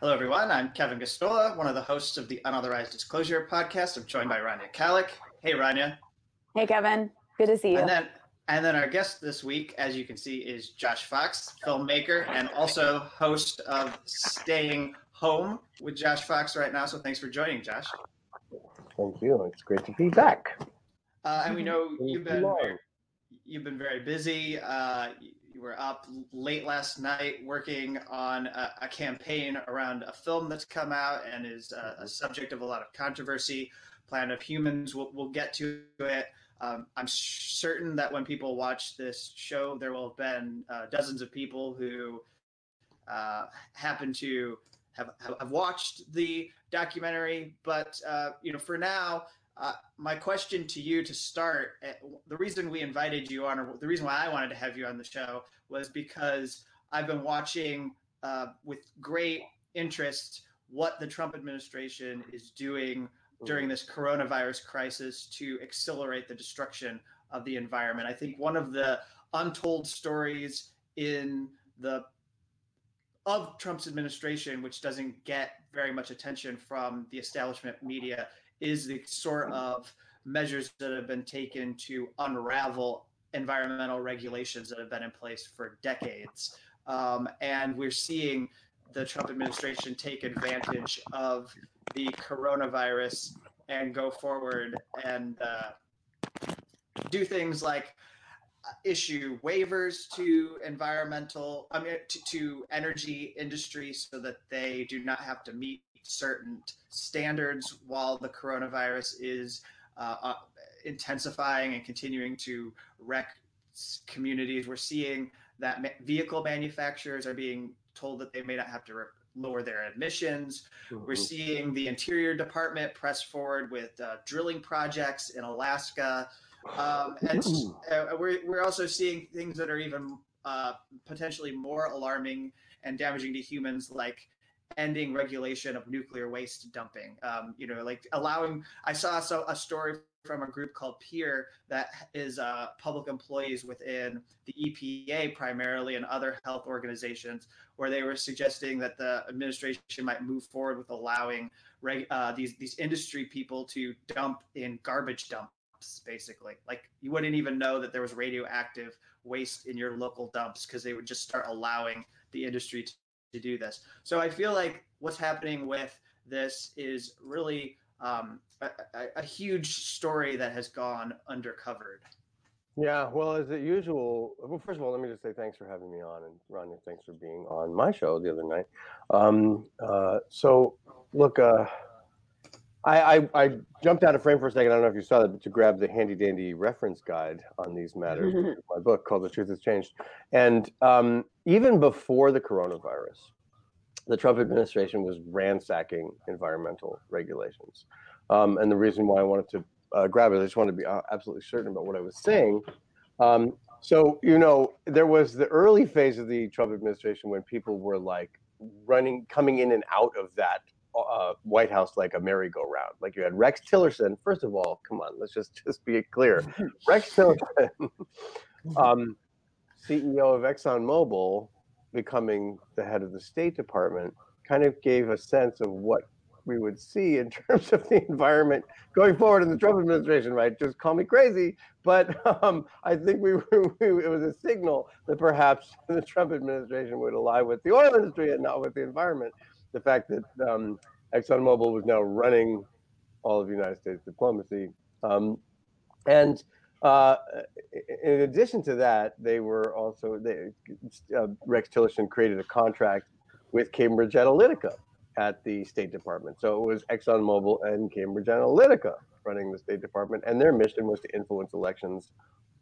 Hello, everyone. I'm Kevin Gosztola, one of the hosts of the Unauthorized Disclosure podcast. I'm joined by Rania Khalek. Hey, Rania. Hey, Kevin. Good to see you. And then, and then our guest this week, as you can see, is Josh Fox, filmmaker and also host of Staying Home with Josh Fox right now. So thanks for joining, Josh. Thank you. It's great to be back. Uh, and we know you've been very, you've been very busy. Uh, you were up late last night working on a, a, campaign around a film that's come out and is a, a subject of a lot of controversy. Planet of Humans. We'll, we'll get to it. Um, I'm certain that when people watch this show, there will have been uh, dozens of people who uh, happen to have, have watched the documentary. But uh, you know, for now, uh, my question to you to start: uh, the reason we invited you on, or the reason why I wanted to have you on the show, was because I've been watching uh, with great interest what the Trump administration is doing during this coronavirus crisis to accelerate the destruction of the environment. I think one of the untold stories in the of Trump's administration, which doesn't get very much attention from the establishment media, is the sort of measures that have been taken to unravel environmental regulations that have been in place for decades. Um, and we're seeing the Trump administration take advantage of the coronavirus and go forward and uh, do things like uh, issue waivers to environmental, I mean, to, to energy industry so that they do not have to meet certain standards while the coronavirus is uh, uh, intensifying and continuing to wreck communities. We're seeing that ma- vehicle manufacturers are being told that they may not have to re- lower their emissions. Mm-hmm. We're seeing the Interior Department press forward with uh, drilling projects in Alaska. Um, and uh, we're, we're also seeing things that are even uh, potentially more alarming and damaging to humans, like ending regulation of nuclear waste dumping. Um, you know, like allowing. I saw so, a story from a group called PEER that is uh, public employees within the EPA primarily and other health organizations, where they were suggesting that the administration might move forward with allowing uh, these these industry people to dump in garbage dumps, basically. Like you wouldn't even know that there was radioactive waste in your local dumps because they would just start allowing the industry to, to do this. So I feel like what's happening with this is really um, a, a, huge story that has gone undercovered. Yeah, well, as usual, well, first of all, let me just say thanks for having me on, and Rania, thanks for being on my show the other night. Um, uh, so, look, uh, I, I, I, jumped out of frame for a second. I don't know if you saw that, but to grab the handy dandy reference guide on these matters, my book called "The Truth Has Changed," and um, even before the coronavirus, the Trump administration was ransacking environmental regulations. Um, and the reason why I wanted to uh, grab it, I just wanted to be uh, absolutely certain about what I was saying. Um, so, you know, there was the early phase of the Trump administration when people were like running, coming in and out of that uh, White House like a merry-go-round. Like you had Rex Tillerson. First of all, come on, let's just just be clear. Rex Tillerson, um, CEO of ExxonMobil, becoming the head of the State Department kind of gave a sense of what we would see in terms of the environment going forward in the Trump administration, right? Just call me crazy, but um, I think we, were, we, it was a signal that perhaps the Trump administration would ally with the oil industry and not with the environment. The fact that um, ExxonMobil was now running all of United States diplomacy, um, and uh, in addition to that, they were also they, uh, Rex Tillerson created a contract with Cambridge Analytica at the State Department. So it was ExxonMobil and Cambridge Analytica running the State Department, and their mission was to influence elections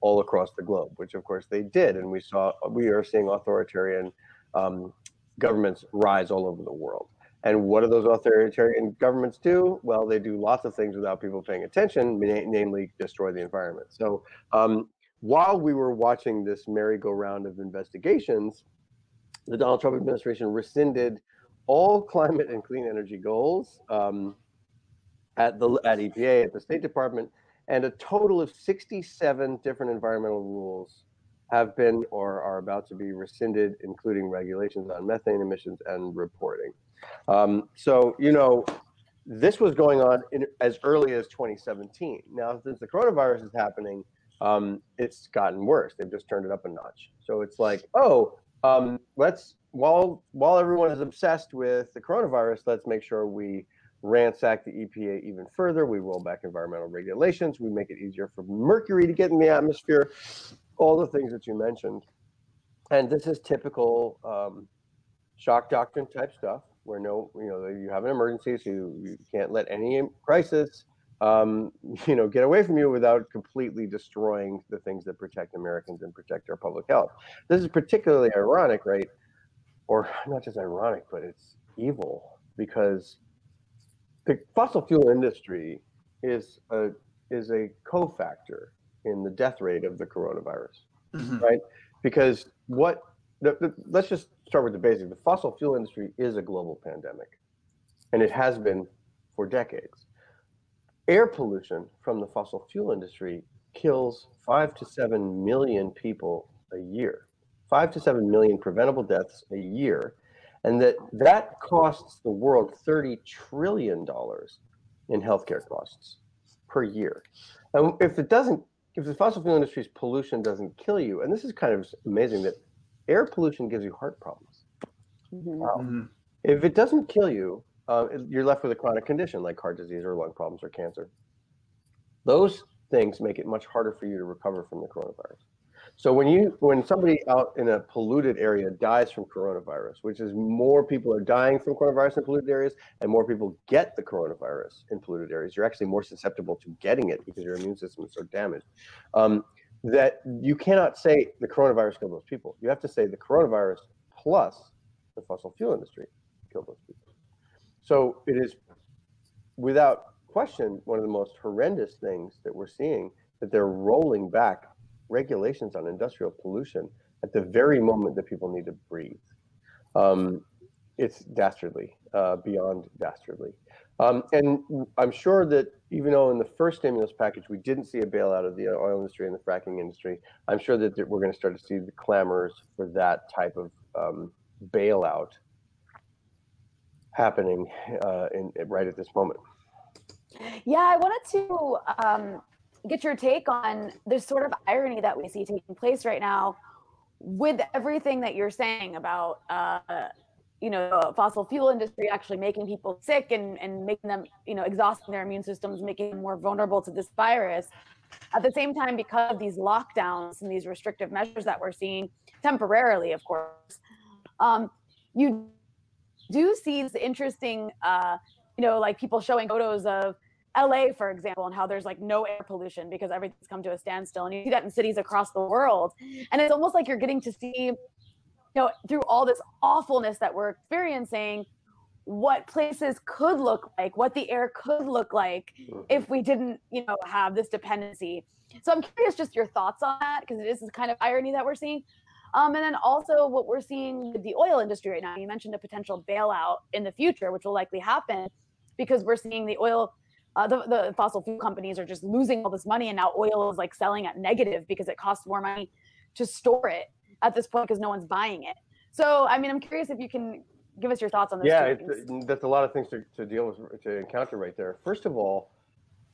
all across the globe, which of course they did. And we saw we are seeing authoritarian um, governments rise all over the world. And what do those authoritarian governments do? Well, they do lots of things without people paying attention, namely destroy the environment. So um, while we were watching this merry-go-round of investigations, the Donald Trump administration rescinded all climate and clean energy goals um, at the at EPA, at the State Department, and a total of 67 different environmental rules have been or are about to be rescinded, including regulations on methane emissions and reporting. Um, so, you know, this was going on in, as early as 2017. Now, since the coronavirus is happening, um, it's gotten worse. They've just turned it up a notch. So it's like, oh, um, let's while while everyone is obsessed with the coronavirus, let's make sure we ransack the EPA even further. We roll back environmental regulations. We make it easier for mercury to get in the atmosphere. All the things that you mentioned, and this is typical um, shock doctrine type stuff, where no, you know, you have an emergency, so you, you can't let any crisis um, you know, get away from you without completely destroying the things that protect Americans and protect our public health. This is particularly ironic, right? Or not just ironic, but it's evil because the fossil fuel industry is a is a cofactor in the death rate of the coronavirus, mm-hmm. right? Because what the, the, let's just start with the basic. The fossil fuel industry is a global pandemic, and it has been for decades air pollution from the fossil fuel industry kills five to seven million people a year, five to seven million preventable deaths a year, and that that costs the world thirty trillion dollars in healthcare costs per year. And if it doesn't, if the fossil fuel industry's pollution doesn't kill you, and this is kind of amazing that air pollution gives you heart problems. Mm-hmm. Wow. Mm-hmm. If it doesn't kill you, uh, you're left with a chronic condition like heart disease or lung problems or cancer. Those things make it much harder for you to recover from the coronavirus. So when you when somebody out in a polluted area dies from coronavirus, which is more people are dying from coronavirus in polluted areas, and more people get the coronavirus in polluted areas, you're actually more susceptible to getting it because your immune system is so damaged. Um, that you cannot say the coronavirus killed those people. You have to say the coronavirus plus the fossil fuel industry killed those people. So it is without question one of the most horrendous things that we're seeing that they're rolling back regulations on industrial pollution at the very moment that people need to breathe. Um, it's dastardly, uh, beyond dastardly. Um, and I'm sure that even though in the first stimulus package we didn't see a bailout of the oil industry and the fracking industry, I'm sure that we're going to start to see the clamors for that type of um, bailout happening uh, in, right at this moment. Yeah, I wanted to um, get your take on this sort of irony that we see taking place right now with everything that you're saying about uh, you know fossil fuel industry actually making people sick and, and making them you know exhausting their immune systems making them more vulnerable to this virus. At the same time because of these lockdowns and these restrictive measures that we're seeing temporarily of course um, you do see this interesting, uh, you know, like people showing photos of LA, for example, and how there's like no air pollution because everything's come to a standstill. And you see that in cities across the world. And it's almost like you're getting to see, you know, through all this awfulness that we're experiencing, what places could look like, what the air could look like mm-hmm. if we didn't, you know, have this dependency. So I'm curious just your thoughts on that because it is this kind of irony that we're seeing. Um, and then also what we're seeing with the oil industry right now. You mentioned a potential bailout in the future, which will likely happen because we're seeing the oil, uh, the, the fossil fuel companies are just losing all this money, and now oil is like selling at negative because it costs more money to store it at this point because no one's buying it. So, I mean, I'm curious if you can give us your thoughts on this. Yeah, that's a lot of things to, to deal with, to encounter right there. First of all,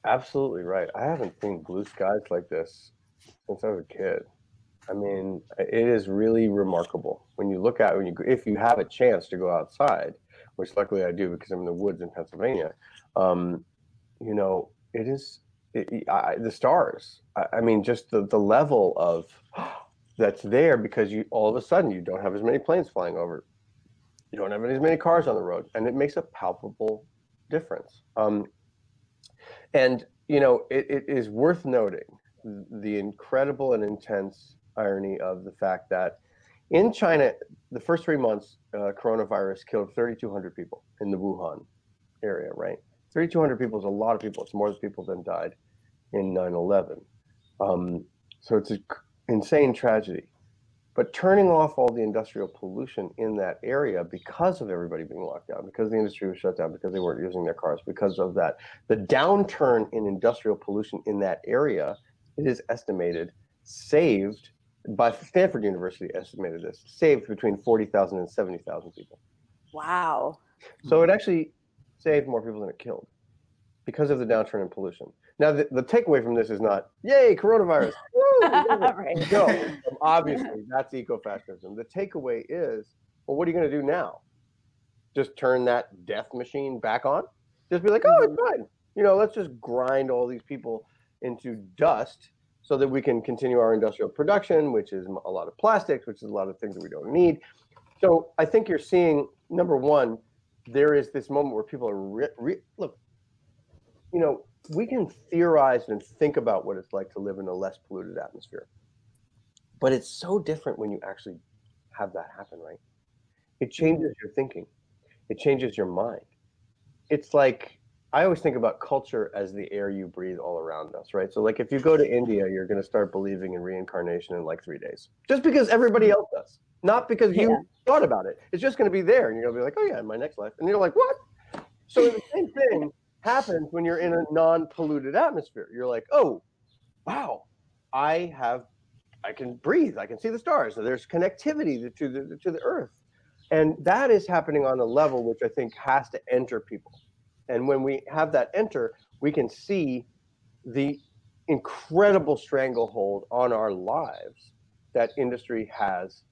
absolutely right. I haven't seen blue skies like this since I was a kid. I mean, it is really remarkable when you look at when you if you have a chance to go outside, which luckily I do because I'm in the woods in Pennsylvania. Um, you know, it is it, I, the stars. I, I, mean, just the the level of that's there because you all of a sudden you don't have as many planes flying over, you don't have as many cars on the road, and it makes a palpable difference. Um, and you know, it, it is worth noting the incredible and intense irony of the fact that in China, the first three months, uh, coronavirus killed 3,200 people in the Wuhan area, right? 3,200 people is a lot of people. It's more people than died in 9 11. Um, so it's an insane tragedy. But turning off all the industrial pollution in that area because of everybody being locked down, because the industry was shut down, because they weren't using their cars, because of that, the downturn in industrial pollution in that area, it is estimated, saved by Stanford University estimated this, saved between 40,000 and 70,000 people. Wow. So it actually saved more people than it killed because of the downturn in pollution. Now, the, the takeaway from this is not, yay, coronavirus. right. No, obviously, that's eco-fascism. The takeaway is, well, what are you going to do now? Just turn that death machine back on? Just be like, oh, it's mm-hmm. fine. You know, let's just grind all these people into dust so that we can continue our industrial production, which is a lot of plastics, which is a lot of things that we don't need. So I think you're seeing number one, there is this moment where people are re- re- look, you know, we can theorize and think about what it's like to live in a less polluted atmosphere, but it's so different when you actually have that happen, right? It changes your thinking, it changes your mind. It's like I always think about culture as the air you breathe all around us, right? So, like, if you go to India, you're going to start believing in reincarnation in like three days, just because everybody else does, not because you yeah. thought about it. It's just going to be there, and you're going to be like, oh yeah, in my next life, and you're like, what? So the same thing happens when you're in a non-polluted atmosphere. You're like, oh, wow, I have, I can breathe, I can see the stars. So there's connectivity to the to the Earth, and that is happening on a level which I think has to enter people and when we have that enter, we can see the incredible stranglehold on our lives that industry has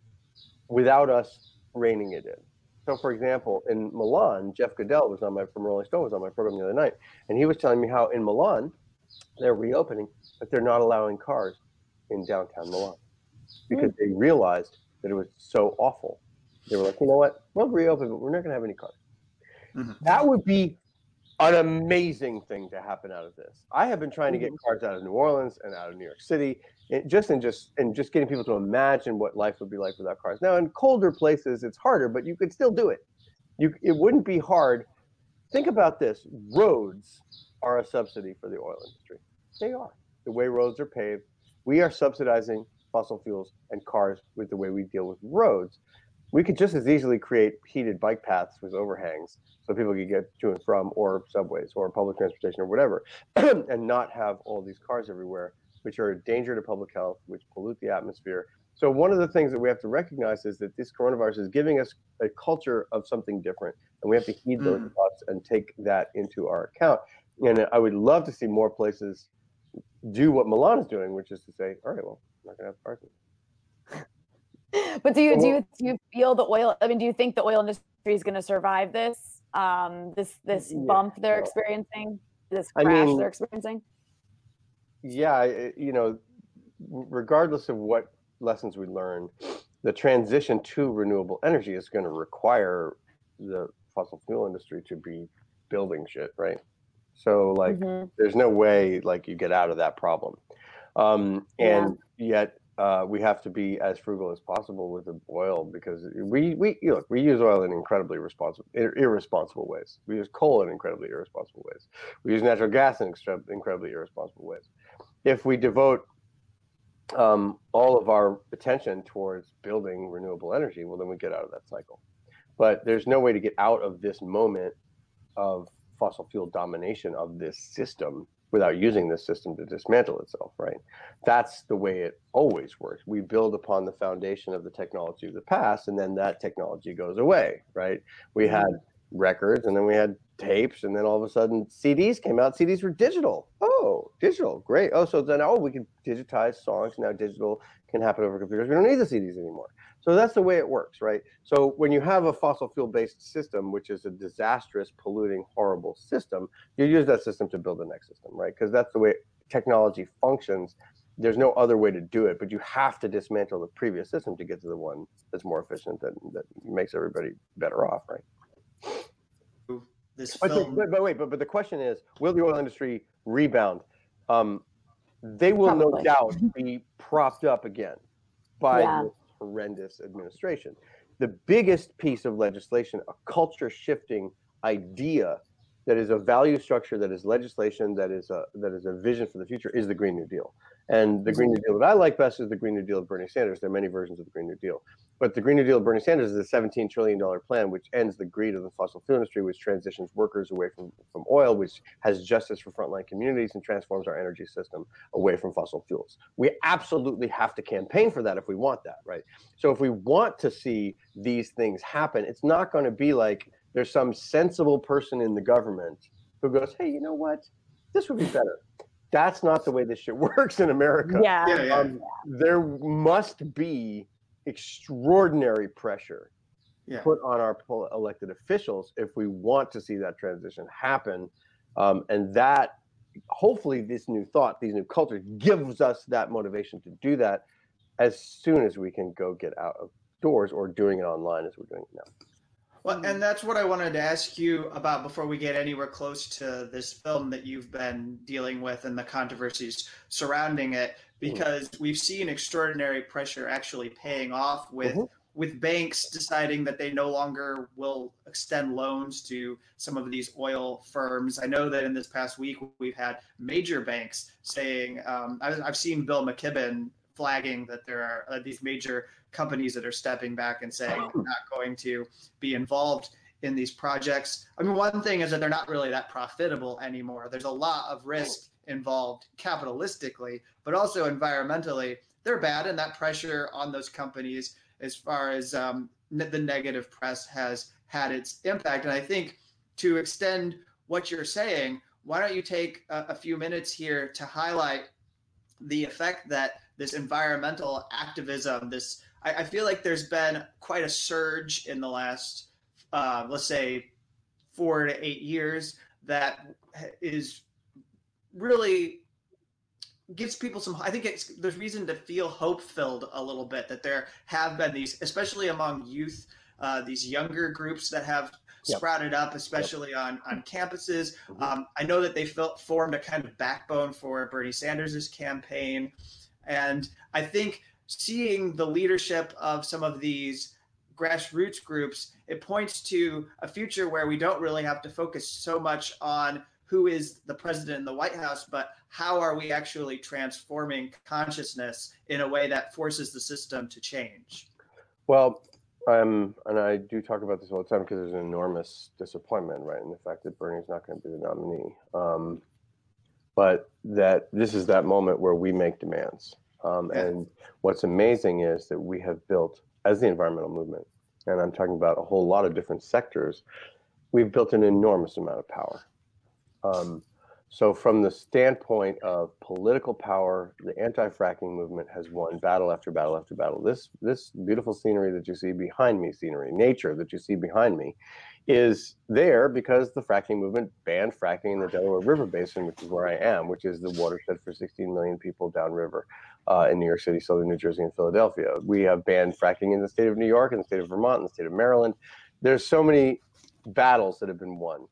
without us reining it in. So, for example, in Milan, Jeff Goodell was on my from Rolling Stone was on my program the other night, and he was telling me how in Milan they're reopening, but they're not allowing cars in downtown Milan because they realized that it was so awful. They were like, you know what, we'll reopen, but we're not going to have any cars. Mm-hmm. That would be an amazing thing to happen out of this. I have been trying to get mm-hmm. cars out of New Orleans and out of New York City, and just and just and just getting people to imagine what life would be like without cars. Now, in colder places, it's harder, but you could still do it. You, it wouldn't be hard. Think about this: roads are a subsidy for the oil industry. They are. The way roads are paved, we are subsidizing fossil fuels and cars with the way we deal with roads we could just as easily create heated bike paths with overhangs so people could get to and from or subways or public transportation or whatever and not have all these cars everywhere which are a danger to public health which pollute the atmosphere. So one of the things that we have to recognize is that this coronavirus is giving us a culture of something different and we have to heed those mm. thoughts and take that into our account. And i would love to see more places do what milan is doing which is to say all right well i'm not going to have cars but do you do you do you feel the oil? I mean, do you think the oil industry is going to survive this um, this this bump they're experiencing, this crash I mean, they're experiencing? Yeah, you know, regardless of what lessons we learn, the transition to renewable energy is going to require the fossil fuel industry to be building shit, right? So like, mm-hmm. there's no way like you get out of that problem. Um, and yeah. yet uh, we have to be as frugal as possible with the oil because we we look we use oil in incredibly responsible irresponsible ways. We use coal in incredibly irresponsible ways. We use natural gas in incredibly irresponsible ways. If we devote um, all of our attention towards building renewable energy, well, then we get out of that cycle. But there's no way to get out of this moment of fossil fuel domination of this system without using this system to dismantle itself, right? That's the way it always works. We build upon the foundation of the technology of the past, and then that technology goes away, right? We mm-hmm. had records, and then we had tapes, and then all of a sudden CDs came out. CDs were digital. Oh, digital, great. Oh, so then oh, we can digitize songs. Now digital can happen over computers. We don't need the CDs anymore. So that's the way it works, right? So when you have a fossil fuel based system, which is a disastrous, polluting, horrible system, you use that system to build the next system, right? Because that's the way technology functions. There's no other way to do it, but you have to dismantle the previous system to get to the one that's more efficient that, that makes everybody better off, right? This but, film... but, but, wait, but, but the question is, will the oil industry rebound? Um, they will Probably. no doubt be propped up again by yeah horrendous administration. The biggest piece of legislation, a culture shifting idea that is a value structure, that is legislation, that is a that is a vision for the future, is the Green New Deal. And the Green New Deal that I like best is the Green New Deal of Bernie Sanders. There are many versions of the Green New Deal. But the Green New Deal of Bernie Sanders is a $17 trillion plan, which ends the greed of the fossil fuel industry, which transitions workers away from, from oil, which has justice for frontline communities and transforms our energy system away from fossil fuels. We absolutely have to campaign for that if we want that, right? So if we want to see these things happen, it's not going to be like there's some sensible person in the government who goes, hey, you know what? This would be better. That's not the way this shit works in America. Yeah. Yeah, yeah. Um, there must be extraordinary pressure Yeah. put on our elected officials if we want to see that transition happen. Um, and that, hopefully, this new thought, these new cultures, gives us that motivation to do that as soon as we can go get out of doors or doing it online as we're doing it now. Well, and that's what I wanted to ask you about before we get anywhere close to this film that you've been dealing with and the controversies surrounding it, because we've seen extraordinary pressure actually paying off with Mhm. with banks deciding that they no longer will extend loans to some of these oil firms. I know that in this past week we've had major banks saying, um, I've, I've seen Bill McKibben flagging that there are uh, these major companies that are stepping back and saying we're not going to be involved in these projects. I mean, one thing is that they're not really that profitable anymore. There's a lot of risk involved capitalistically, but also environmentally. They're bad, and that pressure on those companies, as far as um, the negative press, has had its impact. And I think to extend what you're saying, why don't you take a, a few minutes here to highlight the effect that this environmental activism, this I, I feel like there's been quite a surge in the last, uh, let's say, four to eight years that is really gives people some i think it's there's reason to feel hope filled a little bit that there have been these especially among youth uh, these younger groups that have Yep. sprouted up especially on on campuses Mhm. um, i know that they felt formed a kind of backbone for bernie sanders's campaign and i think seeing the leadership of some of these grassroots groups it points to a future where we don't really have to focus so much on who is the president in the White House, but how are we actually transforming consciousness in a way that forces the system to change? Well, um, and I do talk about this all the time because there's an enormous disappointment, right, in the fact that Bernie's not going to be the nominee. Um, but that this is that moment where we make demands. Um, and what's amazing is that we have built, as the environmental movement, and I'm talking about a whole lot of different sectors, we've built an enormous amount of power. Um, so, from the standpoint of political power, the anti-fracking movement has won battle after battle after battle. This this beautiful scenery that you see behind me, scenery, nature that you see behind me, is there because the fracking movement banned fracking in the Delaware River Basin, which is where I am, which is the watershed for 16 million people downriver uh, in New York City, Southern New Jersey, and Philadelphia. We have banned fracking in the state of New York, in the state of Vermont, in the state of Maryland. There's so many battles that have been won.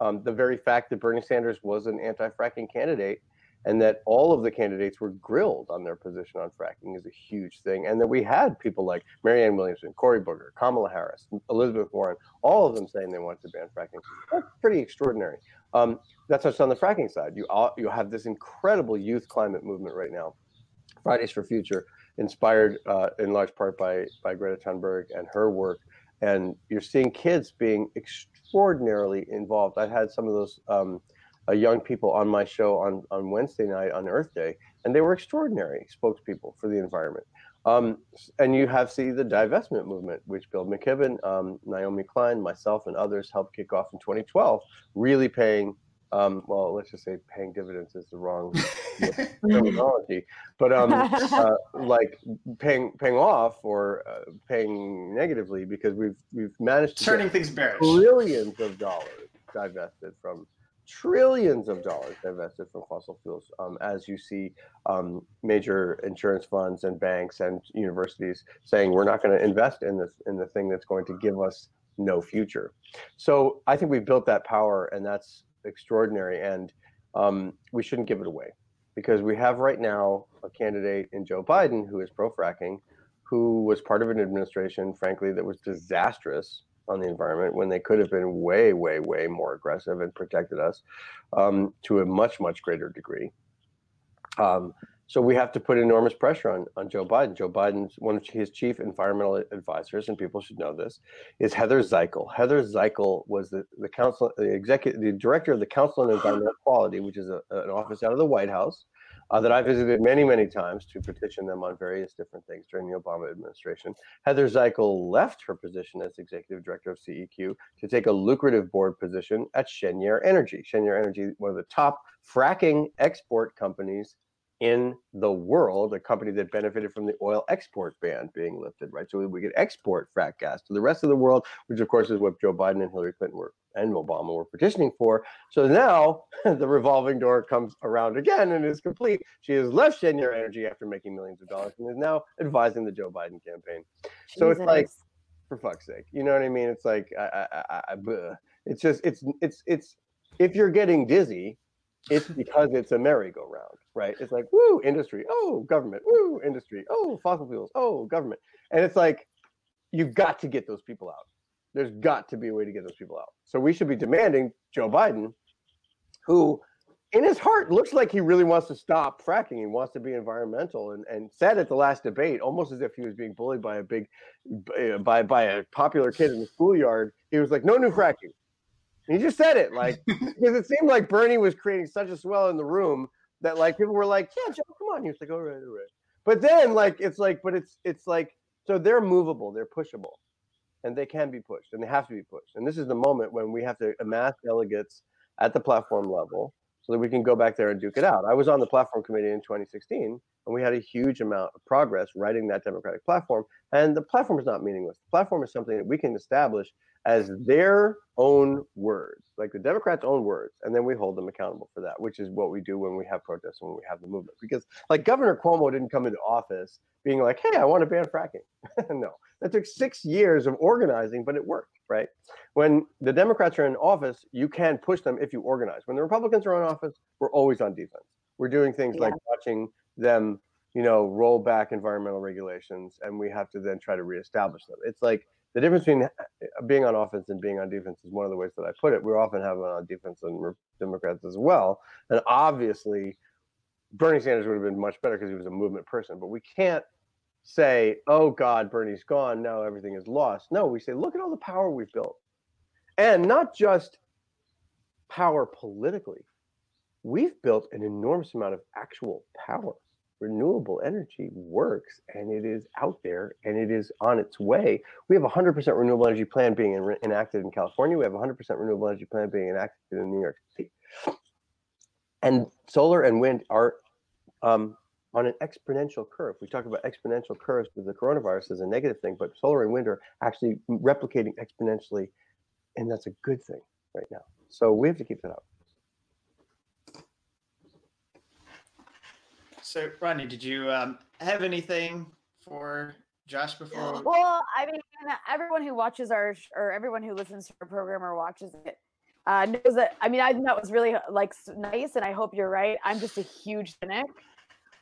Um, the very fact that Bernie Sanders was an anti-fracking candidate and that all of the candidates were grilled on their position on fracking is a huge thing. And that we had people like Marianne Williamson, Cory Booker, Kamala Harris, Elizabeth Warren, all of them saying they wanted to ban fracking. That's pretty extraordinary. Um, that's just on the fracking side. You all, you have this incredible youth climate movement right now, Fridays for Future, inspired uh, in large part by by Greta Thunberg and her work. And you're seeing kids being extraordinarily involved. I had some of those um, uh, young people on my show on, on Wednesday night on Earth Day, and they were extraordinary spokespeople for the environment. Um, and you have see the divestment movement, which Bill McKibben, um, Naomi Klein, myself, and others helped kick off in 2012, really paying. Um, well, let's just say paying dividends is the wrong terminology, but um, uh, like paying paying off or uh, paying negatively because we've we've managed to Turning things bearish. trillions of dollars divested from trillions of dollars divested from fossil fuels um, as you see um, major insurance funds and banks and universities saying we're not going to invest in this in the thing that's going to give us no future so i think we've built that power and that's extraordinary and um, we shouldn't give it away because we have right now a candidate in joe biden who is pro-fracking who was part of an administration frankly that was disastrous on the environment when they could have been way, way, way more aggressive and protected us um, to a much, much greater degree. Um, So we have to put enormous pressure on, on Joe Biden. Joe Biden's one of his chief environmental advisors, and people should know this, is Heather Zichal. Heather Zichal was the, the council, the executive, the director of the Council on Environmental Quality, which is a, an office out of the White House uh, that I visited many, many times to petition them on various different things during the Obama administration. Heather Zichal left her position as executive director of CEQ to take a lucrative board position at Cheniere Energy. Cheniere Energy, one of the top fracking export companies in the world, a company that benefited from the oil export ban being lifted, right? So we could export frack gas to the rest of the world, which of course is what Joe Biden and Hillary Clinton were and Obama were petitioning for. So now the revolving door comes around again and is complete. She has left Cheniere Energy after making millions of dollars and is now advising the Joe Biden campaign. So it's like, for fuck's sake, you know what I mean? It's like, I, I, I, I it's just, it's, it's, it's, if you're getting dizzy, it's because it's a merry-go-round, right? It's like, woo, industry, oh, government, woo, industry, oh, fossil fuels, oh, government. And it's like, you've got to get those people out. There's got to be a way to get those people out. So we should be demanding Joe Biden, who in his heart looks like he really wants to stop fracking. He wants to be environmental and, and said at the last debate, almost as if he was being bullied by a big, by, by a popular kid in the schoolyard. He was like, no new fracking he just said it like because it seemed like Bernie was creating such a swell in the room that like people were like, "Yeah, Joe, come on." He was like, "All right, all right." But then like it's like, but it's it's like so they're movable, they're pushable, and they can be pushed, and they have to be pushed. And this is the moment when we have to amass delegates at the platform level so that we can go back there and duke it out. I was on the platform committee in 2016, and we had a huge amount of progress writing that democratic platform. And the platform is not meaningless. The platform is something that we can establish as their own words, like the Democrats' own words, and then we hold them accountable for that, which is what we do when we have protests, when we have the movement. Because like Governor Cuomo didn't come into office being like, "Hey, I want to ban fracking." no, that took six years of organizing, but it worked, right? When the Democrats are in office, you can push them if you organize. When the Republicans are in office, we're always on defense. We're doing things yeah. like watching them, you know, roll back environmental regulations, and we have to then try to reestablish them. It's like the difference between uh, being on offense and being on defense is one of the ways that I put it. We often have on defense and Democrats as well, and obviously, Bernie Sanders would have been much better because he was a movement person. But we can't say, "Oh God, Bernie's gone. Now everything is lost." No, we say, "Look at all the power we've built," and not just power politically. We've built an enormous amount of actual power renewable energy works and it is out there and it is on its way. We have a 100% renewable energy plan being in, enacted in California. We have a 100% renewable energy plan being enacted in New York City. And solar and wind are um, on an exponential curve. We talk about exponential curves with the coronavirus as a negative thing, but solar and wind are actually replicating exponentially, and that's a good thing right now. So we have to keep that up. So, Rania, did you um, have anything for Josh before? Well, I mean, everyone who watches our or everyone who listens to our program or watches it uh, knows that. I mean, I think that was really like nice, and I hope you're right. I'm just a huge cynic,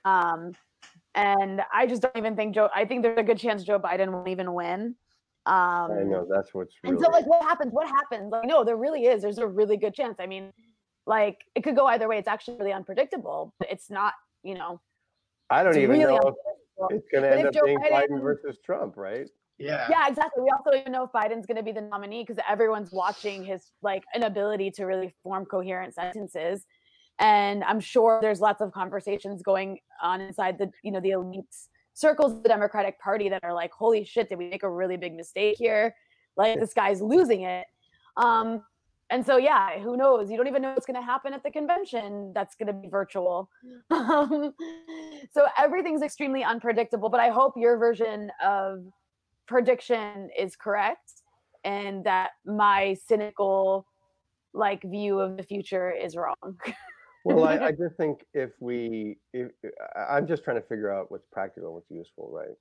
um, and I just don't even think Joe. I think there's a good chance Joe Biden won't even win. Um, I know that's what's. Really... And so, like, what happens? What happens? Like, no, there really is. There's a really good chance. I mean, like, it could go either way. It's actually really unpredictable. But it's not you know. I don't even really know if it's going to end up Joe being Biden, Biden versus Trump, right? Yeah. Yeah, exactly. We also don't even know if Biden's going to be the nominee because everyone's watching his like inability to really form coherent sentences. And I'm sure there's lots of conversations going on inside the, you know, the elites circles of the Democratic Party that are like, holy shit, did we make a really big mistake here? Like this guy's losing it. Um, and so yeah who knows? You don't even know what's going to happen at the convention that's going to be virtual. Um, so everything's extremely unpredictable but i hope your version of prediction is correct and that my cynical like view of the future is wrong. Well I, I just think if we if, i'm just trying to figure out what's practical what's useful right?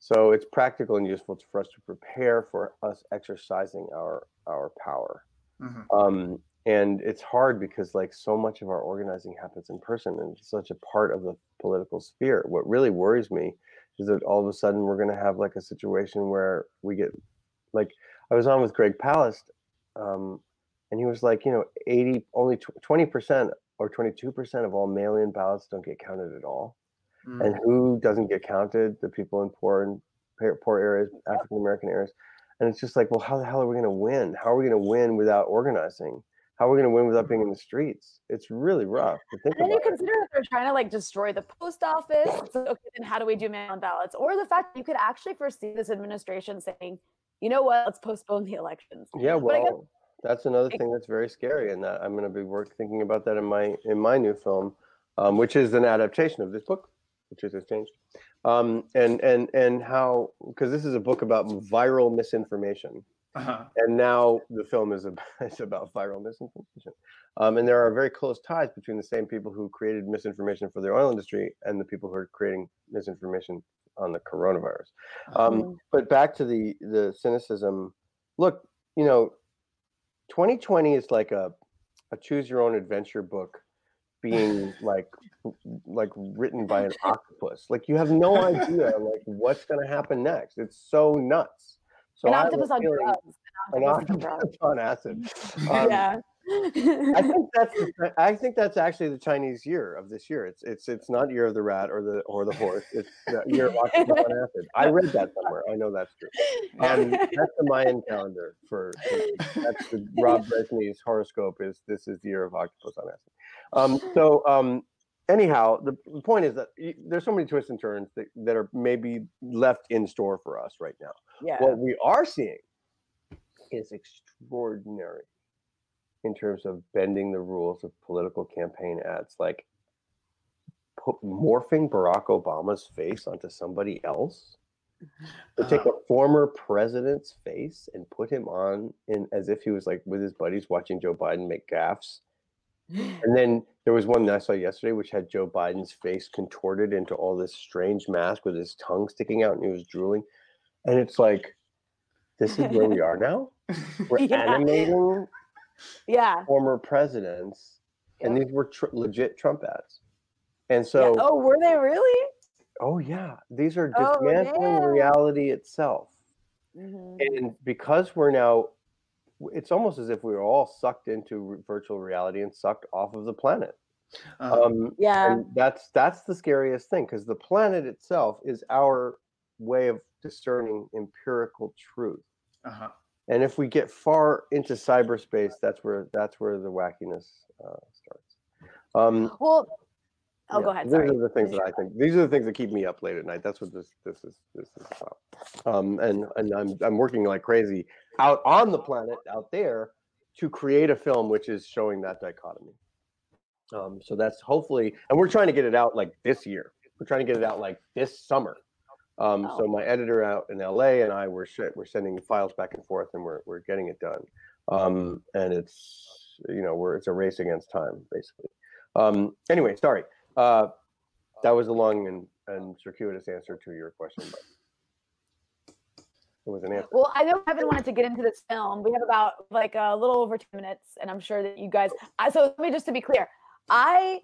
So it's practical and useful for us to prepare for us exercising our our power Mm-hmm. Um, and it's hard because like so much of our organizing happens in person and it's such a part of the political sphere. What really worries me is that all of a sudden we're going to have like a situation where we get like I was on with Greg Palast, um, and he was like, you know, 80 only 20% or 22% of all mail-in ballots don't get counted at all. mm. and who doesn't get counted? The people in poor and poor areas, African American areas, and it's just like, well, how the hell are we going to win? How are we going to win without organizing? How are we going to win without being in the streets? It's really rough to think and then you consider that they're trying to like destroy the post office. So, okay, then how do we do mail-in ballots? Or the fact that you could actually foresee this administration saying, you know what, let's postpone the elections. Yeah, well, guess, that's another thing that's very scary, and that I'm going to be work thinking about that in my in my new film, um, which is an adaptation of this book, which is changed, um, and and and how because this is a book about viral misinformation, uh-huh. and now the film is about, is about viral misinformation, um, and there are very close ties between the same people who created misinformation for the oil industry and the people who are creating misinformation on the coronavirus. Um, mm-hmm. But back to the the cynicism. Look, you know, 2020 is like a a choose your own adventure book being like like written by an octopus. Like you have no idea like what's going to happen next. It's so nuts. So an octopus on drugs. An octopus on acid. Um, yeah. I think that's I think that's actually the Chinese year of this year. It's it's it's not year of the rat or the or the horse. It's the year of octopus on acid. I read that somewhere. I know that's true. Um, that's the Mayan calendar for, for that's the Rob Brezsny's horoscope. Is this is the year of octopus on acid? Um, so um, anyhow, the, the point is that there's so many twists and turns that, that are maybe left in store for us right now. Yeah. What we are seeing is extraordinary in terms of bending the rules of political campaign ads, like put, morphing Barack Obama's face onto somebody else. To take a former president's face and put him on in as if he was like with his buddies watching Joe Biden make gaffes. And then there was one that I saw yesterday, which had Joe Biden's face contorted into all this strange mask with his tongue sticking out and he was drooling. And it's like, this is where we are now. We're yeah. animating yeah former presidents and these were tr- legit trump ads and so yeah. oh were they really oh yeah these are dismantling oh, reality itself mm-hmm. and because we're now it's almost as if we were all sucked into virtual reality and sucked off of the planet uh-huh. um, yeah that's that's the scariest thing because the planet itself is our way of discerning empirical truth uh-huh and if we get far into cyberspace, that's where that's where the wackiness uh, starts. Um, well, I'll yeah, go ahead. These are the things that I think. These are the things that keep me up late at night. That's what this this is this is about. Um, and and I'm I'm working like crazy out on the planet out there to create a film which is showing that dichotomy. Um, so that's hopefully, and we're trying to get it out like this year. We're trying to get it out like this summer. Um, oh. So my editor out in LA and I were we're sending files back and forth, and we're we're getting it done. Um, and it's you know we're it's a race against time basically. Um, anyway, sorry. Uh, that was a long and, and circuitous answer to your question, but it was an answer. Well, I know Kevin wanted to get into this film. We have about like a little over two minutes, and I'm sure that you guys. I, so let me just to be clear, I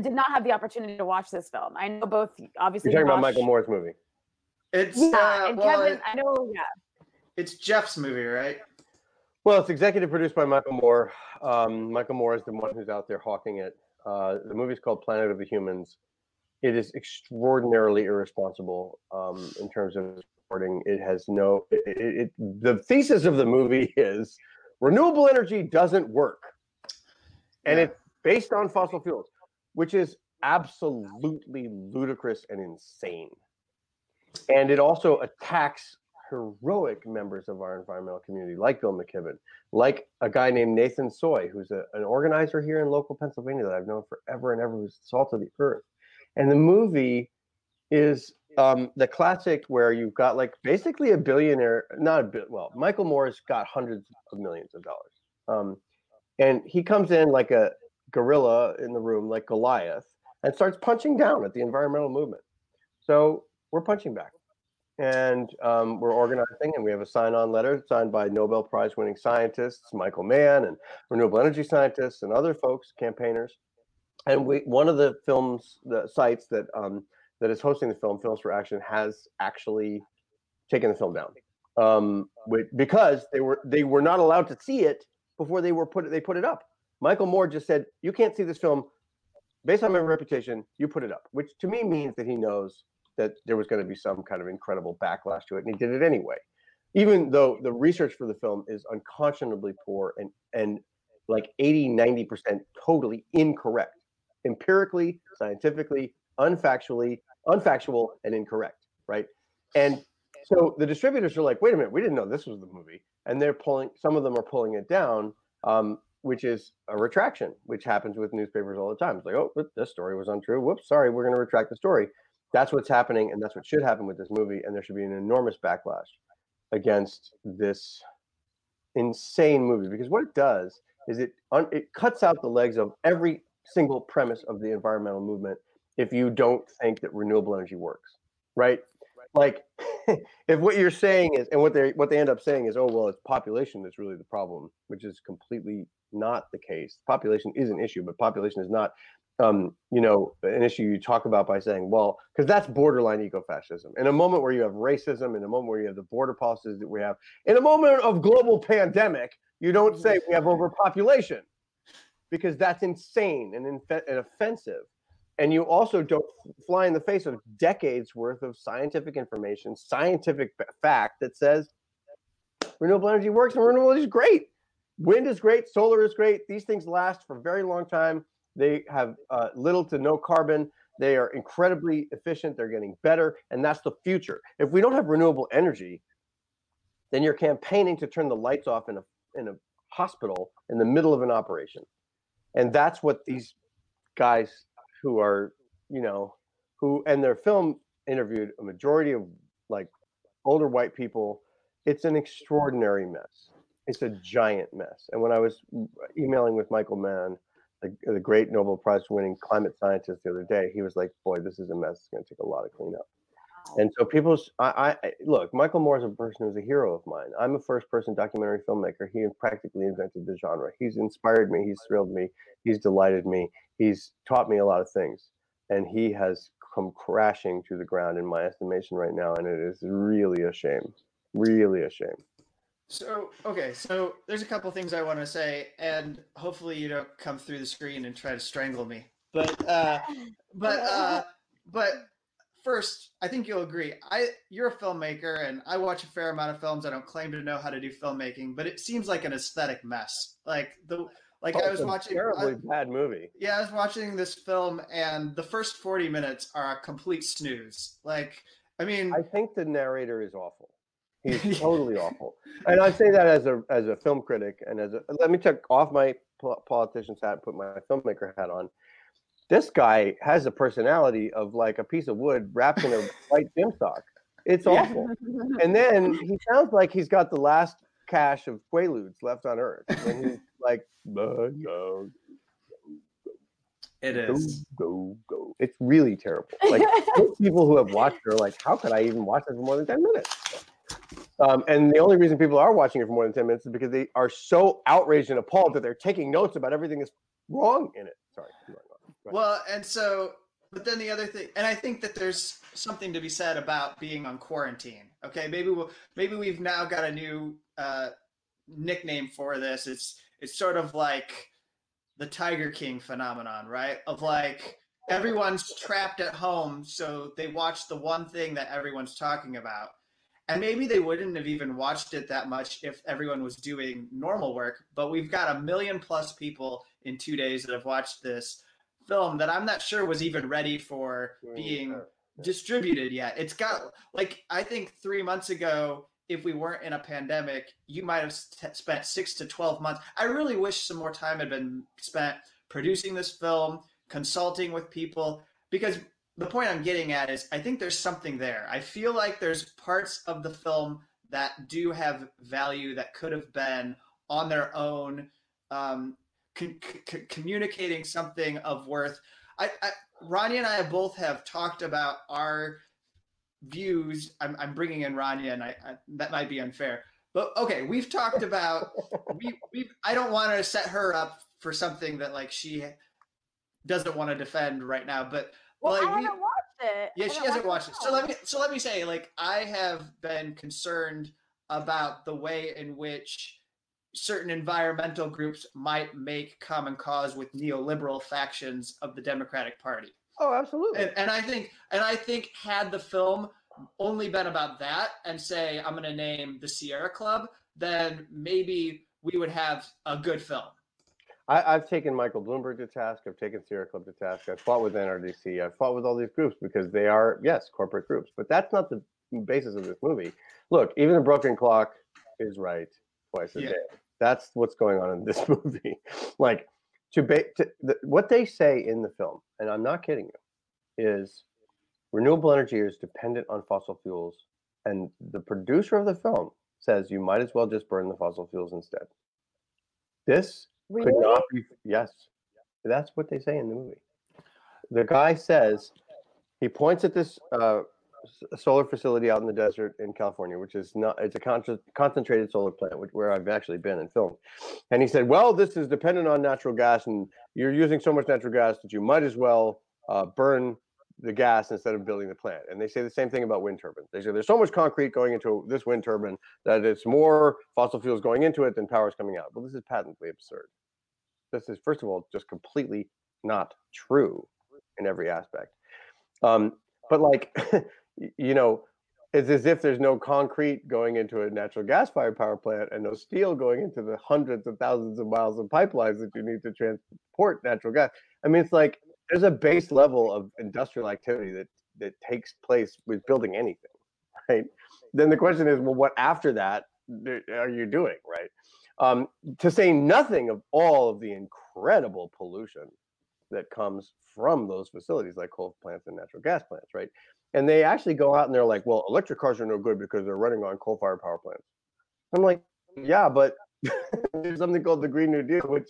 did not have the opportunity to watch this film. I know both. Obviously, you're talking about Michael Moore's movie. It's yeah, uh, and well, Kevin, I know, yeah. It's Jeff's movie, right? Well, it's executive produced by Michael Moore. Um, Michael Moore is the one who's out there hawking it. Uh, the movie's called Planet of the Humans. It is extraordinarily irresponsible um, in terms of reporting. It has no. It, it, the thesis of the movie is renewable energy doesn't work, and yeah. it's based on fossil fuels, which is absolutely ludicrous and insane and it also attacks heroic members of our environmental community, like Bill McKibben, like a guy named Nathan Soy, who's a, an organizer here in local Pennsylvania that I've known forever and ever, who's salt of the earth. And the movie is um, the classic where you've got like basically a billionaire, not a bit, well, Michael Moore's got hundreds of millions of dollars. Um, and he comes in like a gorilla in the room, like Goliath, and starts punching down at the environmental movement. So we're punching back. And um, we're organizing, and we have a sign on letter signed by Nobel Prize winning scientists, Michael Mann, and renewable energy scientists, and other folks, campaigners. And we, one of the films, the sites that um, that is hosting the film, Films for Action, has actually taken the film down um, because they were they were not allowed to see it before they were put they put it up. Michael Moore just said, "You can't see this film based on my reputation, you put it up, which to me means that he knows that there was going to be some kind of incredible backlash to it, and he did it anyway. Even though the research for the film is unconscionably poor and and like 80, 90% totally incorrect, empirically, scientifically, unfactually, unfactual, and incorrect, right? And so the distributors are like, wait a minute, we didn't know this was the movie. And they're pulling, some of them are pulling it down, um, which is a retraction, which happens with newspapers all the time. It's like, oh, this story was untrue. Whoops, sorry, we're going to retract the story. That's what's happening, and that's what should happen with this movie. And there should be an enormous backlash against this insane movie because what it does is it un- it cuts out the legs of every single premise of the environmental movement if you don't think that renewable energy works, right? Like if what you're saying is and what they what they end up saying is oh well it's population that's really the problem, which is completely not the case. Population is an issue, but population is not um, you know, an issue you talk about by saying, well, because that's borderline ecofascism. In a moment where you have racism, in a moment where you have the border policies that we have, in a moment of global pandemic, you don't say we have overpopulation because that's insane and, inf- and offensive. And you also don't fly in the face of decades worth of scientific information, scientific fact that says renewable energy works and renewable energy is great. Wind is great, solar is great. These things last for a very long time they have uh, little to no carbon. They are incredibly efficient. They're getting better, and that's the future. If we don't have renewable energy, then you're campaigning to turn the lights off in a in a hospital in the middle of an operation, and that's what these guys who are you know who and their film interviewed a majority of like older white people. It's an extraordinary mess. It's a giant mess. And when I was emailing with Michael Mann the, the great Nobel Prize winning climate scientist the other day, he was like, "Boy, this is a mess. It's going to take a lot of cleanup." And so people, I, I look, Michael Moore is a person who's a hero of mine. I'm a first-person documentary filmmaker. He practically invented the genre. He's inspired me. He's thrilled me. He's delighted me. He's taught me a lot of things, and he has come crashing to the ground in my estimation right now, and it is really a shame. Really a shame. So okay, so there's a couple things I want to say, and hopefully you don't come through the screen and try to strangle me. But uh, but uh, but first, I think you'll agree. I you're a filmmaker, and I watch a fair amount of films. I don't claim to know how to do filmmaking, but it seems like an aesthetic mess. Like the like oh, I was watching uh, terribly I, bad movie. Yeah, I was watching this film, and the first forty minutes are a complete snooze. Like I mean, I think the narrator is awful. He's totally awful. And I say that as a as a film critic and as a let me take off my politician's hat and put my filmmaker hat on. This guy has a personality of like a piece of wood wrapped in a white gym sock. It's awful. And then he sounds like he's got the last cache of Quaaludes left on Earth. He's like, go, it is. Go, go, go. It's really terrible. Like people who have watched it are like, how could I even watch it for more than 10 minutes? Um, and the only reason people are watching it for more than 10 minutes is because they are so outraged and appalled that they're taking notes about everything that's wrong in it. Sorry. Well, and so, but then the other thing, and I think that there's something to be said about being on quarantine. Okay, maybe we'll, maybe we've now got a new uh, nickname for this. It's it's sort of like the Tiger King phenomenon, right? Of like everyone's trapped at home, so they watch the one thing that everyone's talking about. And maybe they wouldn't have even watched it that much if everyone was doing normal work but we've got a million plus people in two days that have watched this film that i'm not sure was even ready for being distributed yet. It's got like i think three months ago if we weren't in a pandemic you might have spent six to 12 months i really wish some more time had been spent producing this film consulting with people because the point I'm getting at is I think there's something there. I feel like there's parts of the film that do have value that could have been on their own, um, communicating something of worth. I, I, Rania and I both have talked about our views. I'm, I'm bringing in Rania, and I, I, that might be unfair. But okay, we've talked about we we I don't want to set her up for something that like she doesn't want to defend right now, but well, like, I haven't we, watched it. Yeah, she hasn't watched it. So let me so let me say, like, I have been concerned about the way in which certain environmental groups might make common cause with neoliberal factions of the Democratic Party. Oh, absolutely. And, and I think and I think had the film only been about that and say I'm going to name the Sierra Club, then maybe we would have a good film. I, have taken Michael Bloomberg to task. I've taken Sierra Club to task. I've fought with NRDC. I've fought with all these groups because they are, yes, corporate groups. But that's not the basis of this movie. Look, even a broken clock is right twice a yeah. day. That's what's going on in this movie. like to, ba- to the, what they say in the film, and I'm not kidding you, is renewable energy is dependent on fossil fuels, and the producer of the film says you might as well just burn the fossil fuels instead. This Really? Could not be. Yes, that's what they say in the movie. The guy says he points at this uh, solar facility out in the desert in California, which is not it's a con- concentrated solar plant, which, where I've actually been and filmed. And he said, "Well, this is dependent on natural gas, and you're using so much natural gas that you might as well uh, burn the gas instead of building the plant. And they say the same thing about wind turbines. They say there's so much concrete going into this wind turbine that it's more fossil fuels going into it than power is coming out. Well, this is patently absurd. This is, first of all, just completely not true in every aspect. Um, but like, you know, it's as if there's no concrete going into a natural gas fired power plant and no steel going into the hundreds of thousands of miles of pipelines that you need to transport natural gas. I mean, it's like there's a base level of industrial activity that that takes place with building anything, right? Then the question is, well, what after that are you doing, right? Um, to say nothing of all of the incredible pollution that comes from those facilities like coal plants and natural gas plants, right? And they actually go out and they're like, well, electric cars are no good because they're running on coal fired power plants. I'm like, yeah, but there's something called the Green New Deal, which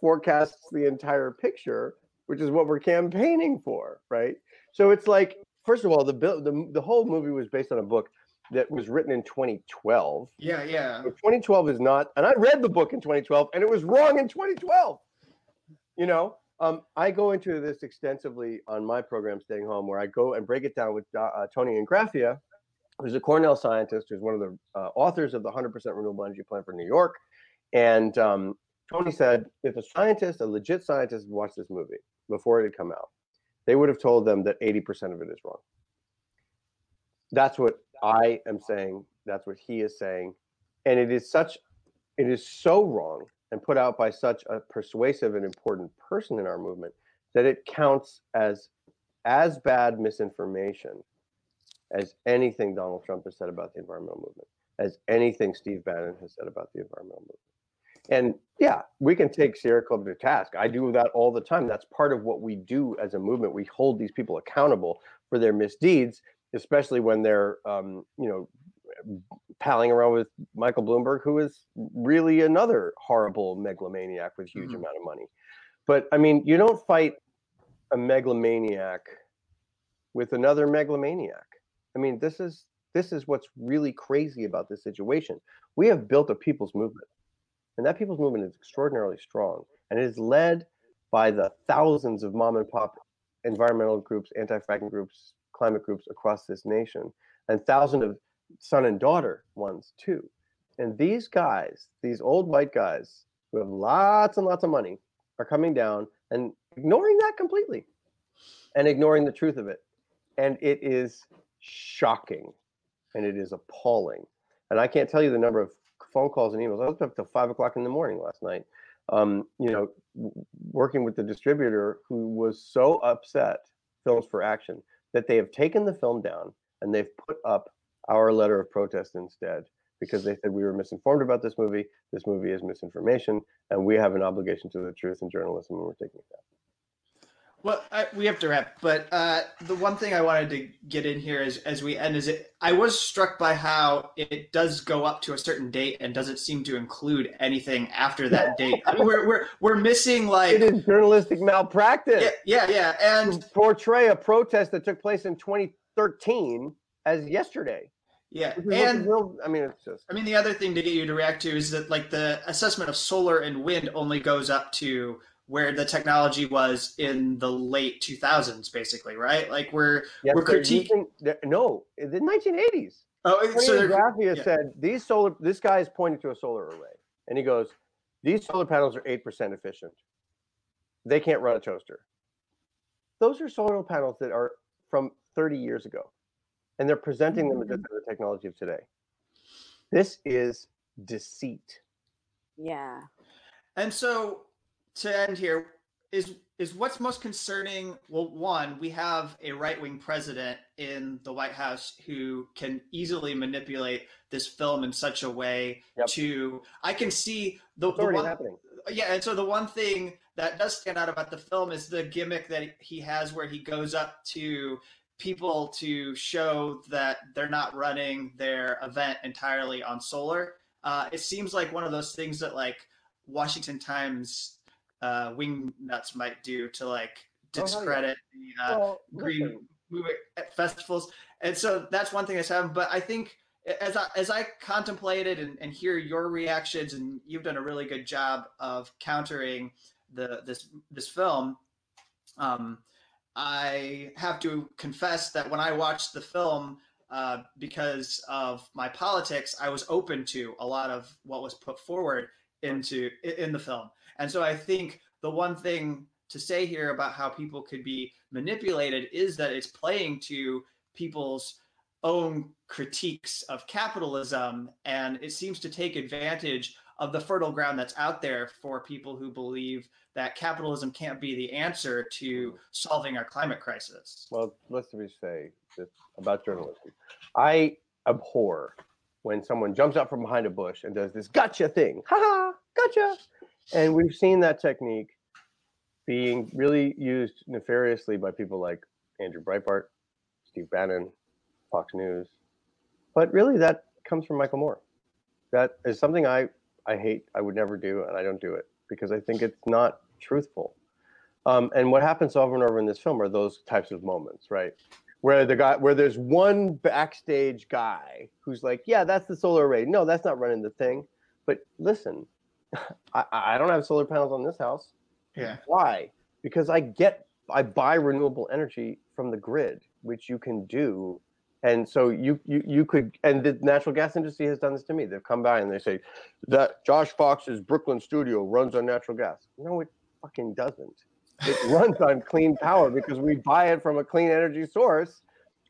forecasts the entire picture, which is what we're campaigning for, right? So it's like, first of all, the the the whole movie was based on a book that was written in 2012. Yeah, yeah. So 2012 is not, and I read the book in 2012, and it was wrong in 2012. You know, um, I go into this extensively on my program, Staying Home, where I go and break it down with uh, Tony Ingraffea, who's a Cornell scientist, who's one of the uh, authors of the 100% renewable energy plan for New York. And um, Tony said, if a scientist, a legit scientist, watched this movie before it had come out, they would have told them that 80% of it is wrong. That's what I am saying that's what he is saying. And it is such, it is so wrong and put out by such a persuasive and important person in our movement that it counts as as bad misinformation as anything Donald Trump has said about the environmental movement, as anything Steve Bannon has said about the environmental movement. And yeah, we can take Sierra Club to task. I do that all the time. That's part of what we do as a movement. We hold these people accountable for their misdeeds especially when they're um, you know palling around with Michael Bloomberg, who is really another horrible megalomaniac with huge mm-hmm. amount of money. But I mean, you don't fight a megalomaniac with another megalomaniac. I mean, this is this is what's really crazy about this situation. We have built a people's movement, and that people's movement is extraordinarily strong, and it is led by the thousands of mom and pop environmental groups, anti-fracking groups, climate groups across this nation, and thousands of son and daughter ones too. And these guys, these old white guys who have lots and lots of money, are coming down and ignoring that completely and ignoring the truth of it. And it is shocking and it is appalling. And I can't tell you the number of phone calls and emails. I was up till five o'clock in the morning last night, um, you know, working with the distributor who was so upset, Films for Action, that they have taken the film down and they've put up our letter of protest instead because they said we were misinformed about this movie. This movie is misinformation, and we have an obligation to the truth in journalism, and we're taking it down. Well, I, we have to wrap, but uh, the one thing I wanted to get in here is, as we end is it. I was struck by how it does go up to a certain date and doesn't seem to include anything after that date. I mean, we're we're we're missing like it is journalistic malpractice. Yeah, yeah, yeah, and portray a protest that took place in 2013 as yesterday. Yeah, and real, I mean, it's just. I mean, the other thing to get you to react to is that like the assessment of solar and wind only goes up to where the technology was in the late 2000s, basically, right? Like we're yes, we're critiquing. No, the 1980s. Oh, so Graphia yeah. said these solar. This guy is pointing to a solar array. and he goes, "These solar panels are eight percent efficient. They can't run a toaster." Those are solar panels that are from 30 years ago, and they're presenting them as the mm. technology of today. This is deceit. Yeah. And so to end here is is what's most concerning well one we have a right-wing president in the White House who can easily manipulate this film in such a way Yep. to I can see the, It's the already one, happening. yeah and so the one thing that does stand out about the film is the gimmick that he has where he goes up to people to show that they're not running their event entirely on solar. Uh, it seems like one of those things that like washington times uh, wing nuts might do to like Oh, yeah. discredit the uh, well, green movie festivals. And so that's one thing that's happened but i think as i as i contemplated and, and hear your reactions and you've done a really good job of countering the this this film um i have to confess that when i watched the film uh, because of my politics i was open to a lot of what was put forward into in the film. And so i think the one thing to say here about how people could be manipulated is that it's playing to people's own critiques of capitalism and it seems to take advantage of the fertile ground that's out there for people who believe that capitalism can't be the answer to solving our climate crisis. Well, let's me say this about journalism. I abhor when someone jumps out from behind a bush and does this gotcha thing. Ha ha, gotcha. And we've seen that technique being really used nefariously by people like Andrew Breitbart, Steve Bannon, Fox News. But really, that comes from Michael Moore. That is something I, I hate, I would never do, and I don't do it because I think it's not truthful. Um, and what happens over and over in this film are those types of moments, right? Where the guy, where there's one backstage guy who's like, "Yeah, that's the solar array. No, that's not running the thing." But listen, I, I don't have solar panels on this house. Yeah. Why? Because I get, I buy renewable energy from the grid, which you can do. And so you, you you could, and the natural gas industry has done this to me. They've come by and they say that Josh Fox's Brooklyn studio runs on natural gas. No, it fucking doesn't. It runs on clean power because we buy it from a clean energy source,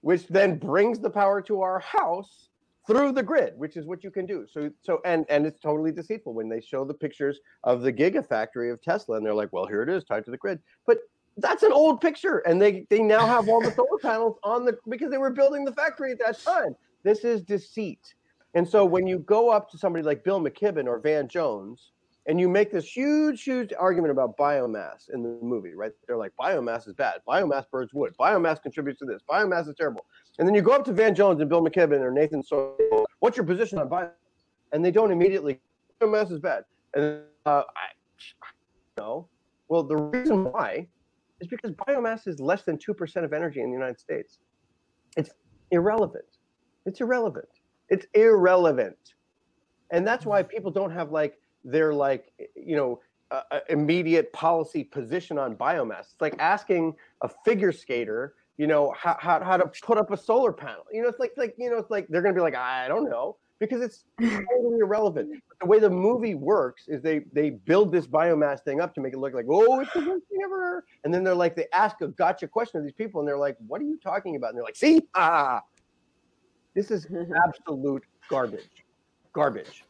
which then brings the power to our house through the grid, which is what you can do. So so and and it's totally deceitful when they show the pictures of the gigafactory of Tesla and they're like, well, here it is tied to the grid. But that's an old picture, and they they now have all the solar panels on the because they were building the factory at that time. This is deceit. And so when you go up to somebody like Bill McKibben or Van Jones, and you make this huge, huge argument about biomass in the movie, right? They're like, biomass is bad. Biomass burns wood. Biomass contributes to this. Biomass is terrible. And then you go up to Van Jones and Bill McKibben or Nathan Sooy, what's your position on biomass? And they don't immediately, biomass is bad. And uh, I, no. Well, the reason why is because biomass is less than 2% of energy in the United States. It's irrelevant. It's irrelevant. It's irrelevant. And that's why people don't have like their like, you know, uh, immediate policy position on biomass. It's like asking a figure skater, you know, how, how, how to put up a solar panel. You know, it's like, like, you know, it's like they're going to be like, I don't know, because it's totally irrelevant. The way the movie works is they they build this biomass thing up to make it look like, oh, it's the worst thing ever. And then they're like, they ask a gotcha question of these people, and they're like, what are you talking about? And they're like, see, ah, this is absolute garbage, garbage,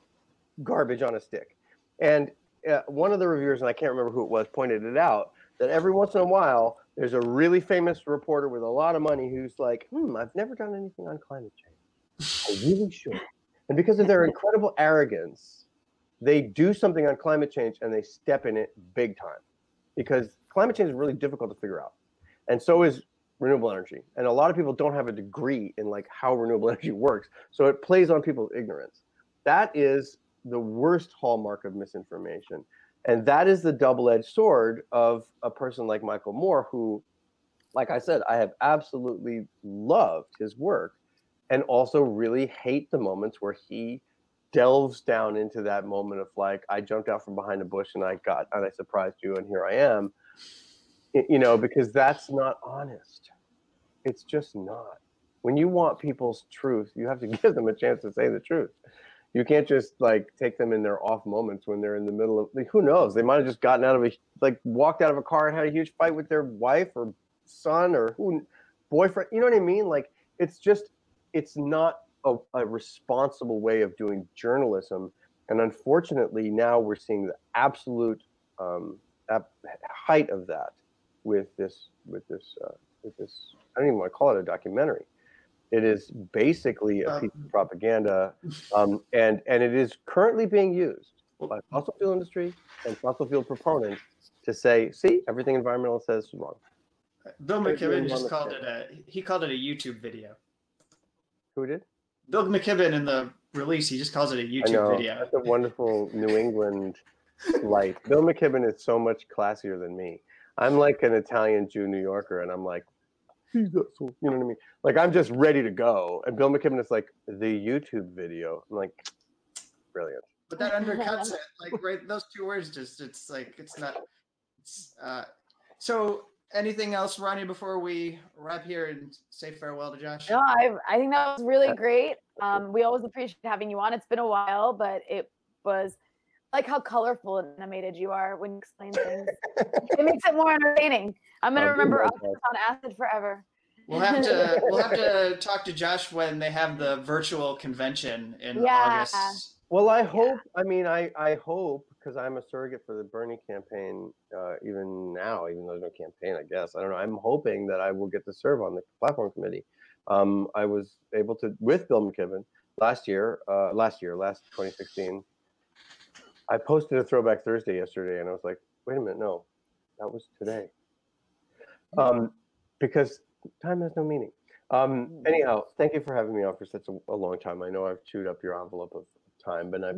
garbage on a stick. And uh, one of the reviewers, and I can't remember who it was, pointed it out that every once in a while there's a really famous reporter with a lot of money who's like, hmm, I've never done anything on climate change. I really should. And because of their incredible arrogance, they do something on climate change and they step in it big time because climate change is really difficult to figure out. And so is renewable energy. And a lot of people don't have a degree in like how renewable energy works. So it plays on people's ignorance. That is the worst hallmark of misinformation. And that is the double-edged sword of a person like Michael Moore, who, like I said, I have absolutely loved his work and also really hate the moments where he delves down into that moment of like, I jumped out from behind a bush and I got and I surprised you and here I am. You know, because that's not honest. It's just not. When you want people's truth, you have to give them a chance to say the truth. You can't just like take them in their off moments when they're in the middle of like who knows? They might have just gotten out of a like walked out of a car and had a huge fight with their wife or son or who boyfriend. You know what I mean? Like it's just it's not a, a responsible way of doing journalism. And unfortunately, now we're seeing the absolute um, height of that with this with this uh, with this. I don't even want to call it a documentary. It is basically a piece of propaganda, um, and and it is currently being used by fossil fuel industry and fossil fuel proponents to say, see, everything environmental says is wrong. Bill McKibben just called it a he called it a YouTube video. Who did? Bill McKibben in the release, he just calls it a YouTube video. That's a wonderful New England light. Bill McKibben is so much classier than me. I'm like an Italian Jew New Yorker, and I'm like, you know what I mean? Like I'm just ready to go. And Bill McKibben is like the YouTube video. I'm like, brilliant. But that undercuts it. Like right, those two words just it's like it's not. It's, uh, so anything else, Rania, before we wrap here and say farewell to Josh? No, I I think that was really great. Um, we always appreciate having you on. It's been a while, but it was like how colorful and animated you are when you explain things. it makes it more entertaining. I'm gonna remember on acid forever. We'll have to we'll have to talk to Josh when they have the virtual convention in yeah. August. Well, I hope. Yeah. I mean, I I hope because I'm a surrogate for the Bernie campaign. Uh, even now, even though there's no campaign, I guess I don't know. I'm hoping that I will get to serve on the platform committee. Um, I was able to with Bill McKibben last year. Uh, last year, last 2016 I posted a throwback Thursday yesterday, and I was like, wait a minute, no, that was today. Um, because time has no meaning. Um, hmm. anyhow, thank you for having me on for such a, a, long time. I know I've chewed up your envelope of time, but I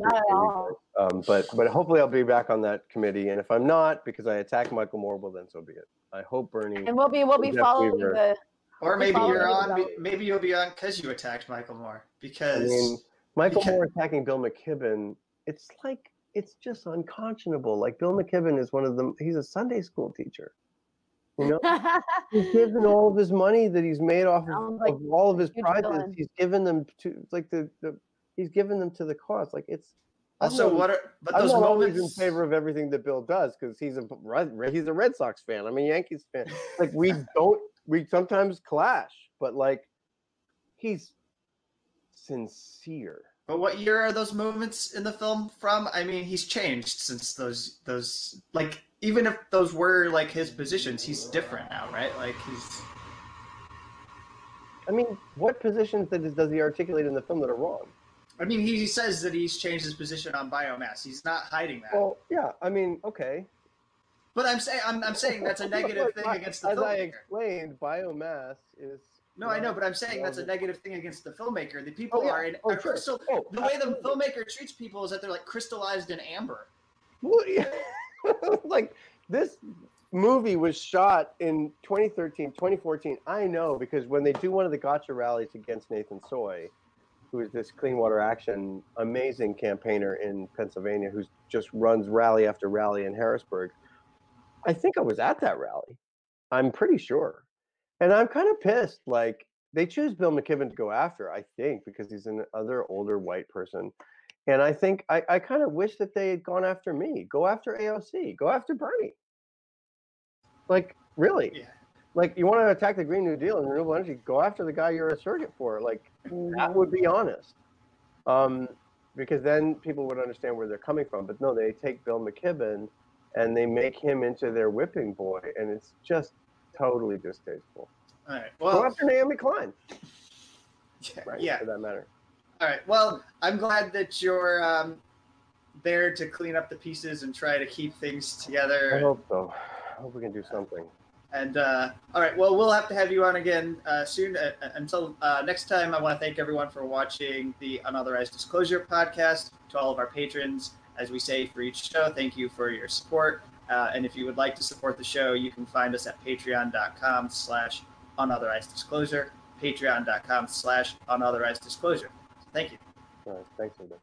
um, but but hopefully I'll be back on that committee. And if I'm not, because I attacked Michael Moore, well then so be it. I hope Bernie and we'll be we'll be following the. Or maybe you're on. Maybe you'll be on because you attacked Michael Moore. Because I mean, Michael because, Moore attacking Bill McKibben. It's like it's just unconscionable. Like Bill McKibben is one of them. He's a Sunday school teacher. You know, he's given all of his money that he's made off of, like of all of his prizes. Villain. He's given them to like the, the he's given them to the cause. Like it's also what are but those I'm not moments... always in favor of everything that Bill does because he's a he's a Red Sox fan. I'm a Yankees fan. Like we don't we sometimes clash, but like he's sincere but what year are those moments in the film from? I mean, he's changed since those those like even if those were like his positions, he's different now, right? Like he's. I mean, what positions does he articulate in the film that are wrong? I mean, he says that he's changed his position on biomass. He's not hiding that. Well, yeah. I mean, okay. But I'm saying I'm, I'm saying that's a negative thing against the As filmmaker. I explained, biomass is no, I know, but I'm saying that's a negative thing against the filmmaker. The people oh, yeah. are in oh, crystal. Oh, the way the filmmaker treats people is that they're like crystallized in amber. Well, yeah. like this movie was shot in 2013, 2014. I know because when they do one of the gotcha rallies against Nathan Sooy, who is this clean water action amazing campaigner in Pennsylvania who just runs rally after rally in Harrisburg. I think I was at that rally. I'm pretty sure. And I'm kind of pissed. Like they choose Bill McKibben to go after, I think, because he's an other older white person. And I think I, I kind of wish that they had gone after me. Go after AOC. Go after Bernie. Like, really? Yeah. Like you want to attack the Green New Deal and renewable energy, go after the guy you're a surrogate for. Like that would be honest. Um, because then people would understand where they're coming from. But no, they take Bill McKibben and they make him into their whipping boy, and it's just totally distasteful. All right. Well, go after Naomi Klein. Yeah, right, yeah. For that matter. All right. Well, I'm glad that you're um, there to clean up the pieces and try to keep things together. I hope so. I hope we can do something. And uh, all right, well, we'll have to have you on again uh, soon. Uh, until uh, next time, I want to thank everyone for watching the Unauthorized Disclosure podcast. To all of our patrons, as we say for each show, thank you for your support. Uh, and if you would like to support the show, you can find us at patreon.com slash unauthorized disclosure, patreon.com slash unauthorized disclosure. Thank you. All right. Thanks, everybody.